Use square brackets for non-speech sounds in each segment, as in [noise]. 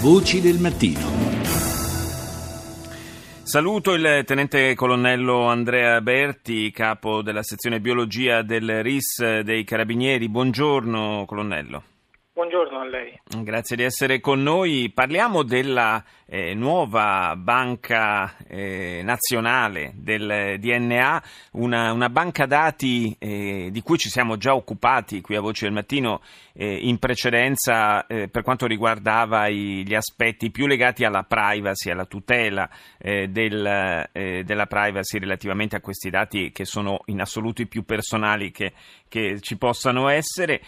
Voci del mattino. Saluto il tenente colonnello Andrea Berti, capo della sezione biologia del RIS dei Carabinieri. Buongiorno colonnello. Buongiorno a lei. Grazie di essere con noi. Parliamo della eh, nuova banca eh, nazionale del DNA, una, una banca dati eh, di cui ci siamo già occupati qui a Voce del Mattino eh, in precedenza eh, per quanto riguardava i, gli aspetti più legati alla privacy, alla tutela eh, del, della privacy relativamente a questi dati che sono in assoluto i più personali che, che ci possano essere.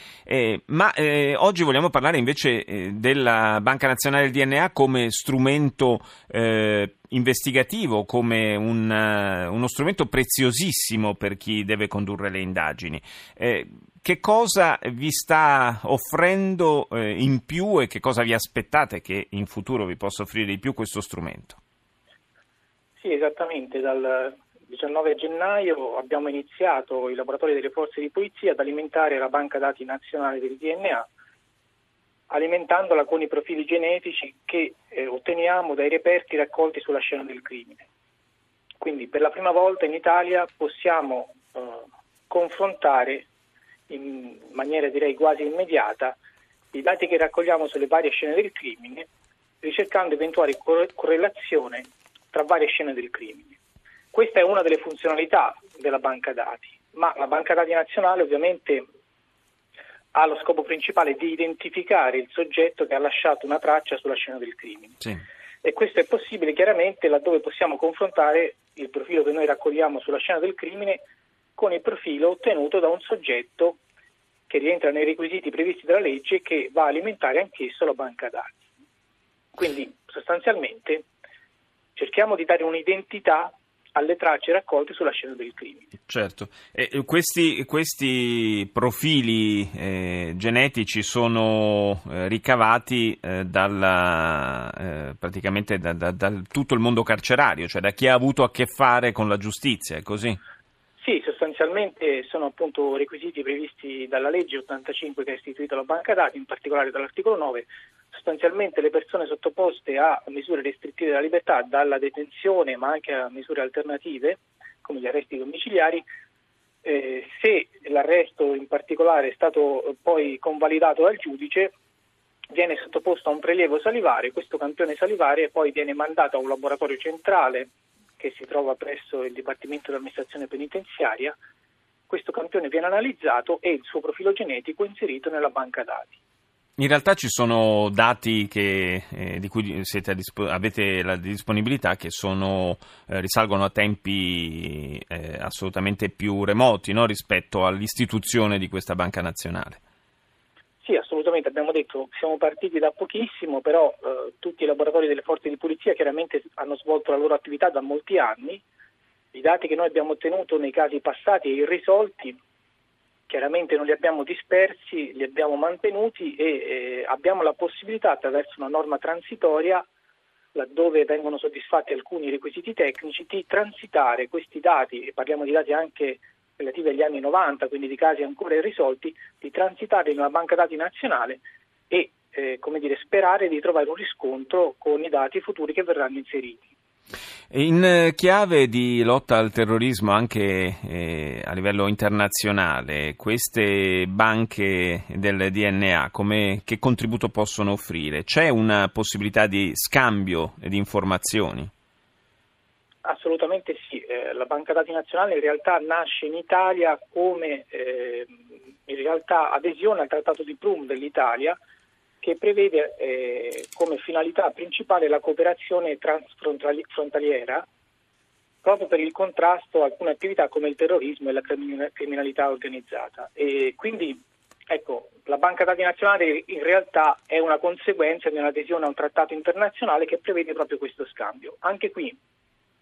ma oggi Oggi vogliamo parlare invece eh, della Banca Nazionale del DNA come strumento eh, investigativo, come un, uh, uno strumento preziosissimo per chi deve condurre le indagini. Eh, che cosa vi sta offrendo eh, in più e che cosa vi aspettate che in futuro vi possa offrire di più questo strumento? Sì, esattamente. Dal 19 gennaio abbiamo iniziato i laboratori delle forze di polizia ad alimentare la banca dati nazionale del DNA alimentandola con i profili genetici che eh, otteniamo dai reperti raccolti sulla scena del crimine. Quindi per la prima volta in Italia possiamo eh, confrontare in maniera direi quasi immediata i dati che raccogliamo sulle varie scene del crimine, ricercando eventuali correlazioni tra varie scene del crimine. Questa è una delle funzionalità della banca dati, ma la banca dati nazionale ovviamente ha lo scopo principale di identificare il soggetto che ha lasciato una traccia sulla scena del crimine. Sì. E questo è possibile chiaramente laddove possiamo confrontare il profilo che noi raccogliamo sulla scena del crimine con il profilo ottenuto da un soggetto che rientra nei requisiti previsti dalla legge e che va a alimentare anch'esso la banca dati. Quindi sostanzialmente cerchiamo di dare un'identità alle tracce raccolte sulla scena del crimine. Certo, e questi, questi profili eh, genetici sono eh, ricavati eh, dalla, eh, praticamente da, da, da, tutto il mondo carcerario, cioè da chi ha avuto a che fare con la giustizia, è così? Sì, sostanzialmente sono appunto requisiti previsti dalla legge 85 che ha istituito la banca dati, in particolare dall'articolo 9. Sostanzialmente le persone sottoposte a misure restrittive della libertà, dalla detenzione ma anche a misure alternative, come gli arresti domiciliari, eh, se l'arresto in particolare è stato poi convalidato dal giudice, viene sottoposto a un prelievo salivare, questo campione salivare poi viene mandato a un laboratorio centrale che si trova presso il Dipartimento di Amministrazione Penitenziaria, questo campione viene analizzato e il suo profilo genetico inserito nella banca dati. In realtà ci sono dati che, eh, di cui dispo- avete la disponibilità che sono, eh, risalgono a tempi eh, assolutamente più remoti no? rispetto all'istituzione di questa banca nazionale. Sì, assolutamente, abbiamo detto siamo partiti da pochissimo, però eh, tutti i laboratori delle forze di polizia chiaramente hanno svolto la loro attività da molti anni. I dati che noi abbiamo ottenuto nei casi passati e irrisolti chiaramente non li abbiamo dispersi, li abbiamo mantenuti e eh, abbiamo la possibilità attraverso una norma transitoria laddove vengono soddisfatti alcuni requisiti tecnici, di transitare questi dati, e parliamo di dati anche relativi agli anni 90, quindi di casi ancora irrisolti, di transitare in una banca dati nazionale e eh, come dire, sperare di trovare un riscontro con i dati futuri che verranno inseriti. In chiave di lotta al terrorismo anche eh, a livello internazionale, queste banche del DNA come, che contributo possono offrire? C'è una possibilità di scambio di informazioni? Assolutamente sì, eh, la banca dati nazionale in realtà nasce in Italia come eh, in realtà adesione al Trattato di Prum dell'Italia che prevede eh, come finalità principale la cooperazione transfrontaliera proprio per il contrasto a alcune attività come il terrorismo e la criminalità organizzata. E quindi ecco, la Banca Dati Nazionale in realtà è una conseguenza di un'adesione a un trattato internazionale che prevede proprio questo scambio. Anche qui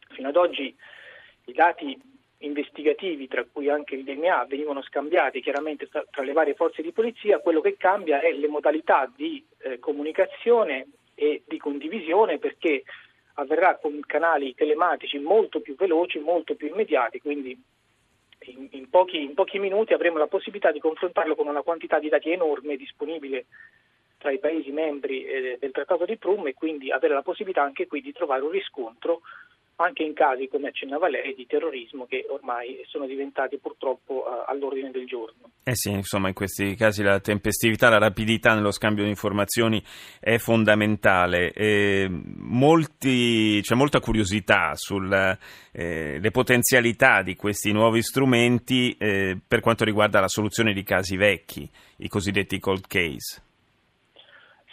Fino ad oggi i dati investigativi, tra cui anche il DNA, venivano scambiati chiaramente tra le varie forze di polizia, quello che cambia è le modalità di eh, comunicazione e di condivisione perché avverrà con canali telematici molto più veloci, molto più immediati, quindi in, in, pochi, in pochi minuti avremo la possibilità di confrontarlo con una quantità di dati enorme disponibile tra i Paesi membri eh, del Trattato di Prum e quindi avere la possibilità anche qui di trovare un riscontro anche in casi, come accennava lei, di terrorismo che ormai sono diventati purtroppo uh, all'ordine del giorno. Eh sì, insomma, in questi casi la tempestività, la rapidità nello scambio di informazioni è fondamentale. Eh, molti, c'è molta curiosità sulle eh, potenzialità di questi nuovi strumenti eh, per quanto riguarda la soluzione di casi vecchi, i cosiddetti cold case.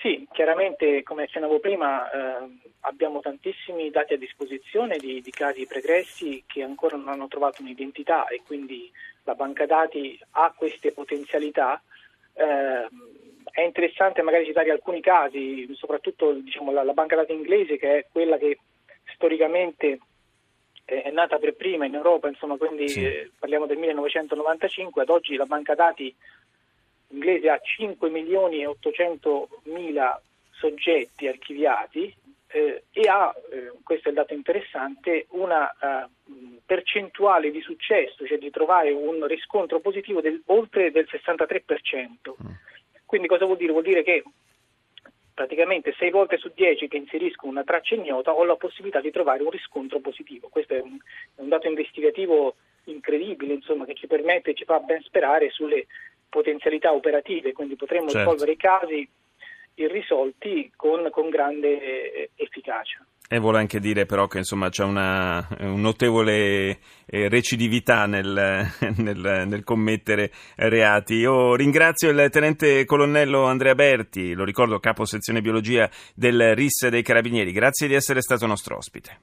Sì, chiaramente come accennavo prima eh, abbiamo tantissimi dati a disposizione di, di, casi pregressi che ancora non hanno trovato un'identità e quindi la banca dati ha queste potenzialità. Eh, è interessante magari citare alcuni casi, soprattutto diciamo, la, la, banca dati inglese che è quella che storicamente è nata per prima in Europa, insomma, quindi sì. eh, parliamo del 1995, ad oggi la banca dati inglese ha 5 milioni e 800 mila soggetti archiviati eh, e ha, eh, questo è il dato interessante, una eh, percentuale di successo, cioè di trovare un riscontro positivo del, oltre del 63%. Mm. Quindi cosa vuol dire? Vuol dire che praticamente 6 volte su 10 che inserisco una traccia ignota ho la possibilità di trovare un riscontro positivo. Questo è un, è un dato investigativo incredibile, insomma, che ci permette e ci fa ben sperare sulle potenzialità operative, quindi potremmo certo. risolvere i casi irrisolti con, con grande efficacia. E vuole anche dire però che insomma, c'è una un notevole eh, recidività nel, [laughs] nel, nel, commettere reati. Io ringrazio il tenente colonnello Andrea Berti, lo ricordo capo sezione biologia del RIS dei Carabinieri. Grazie di essere stato nostro ospite.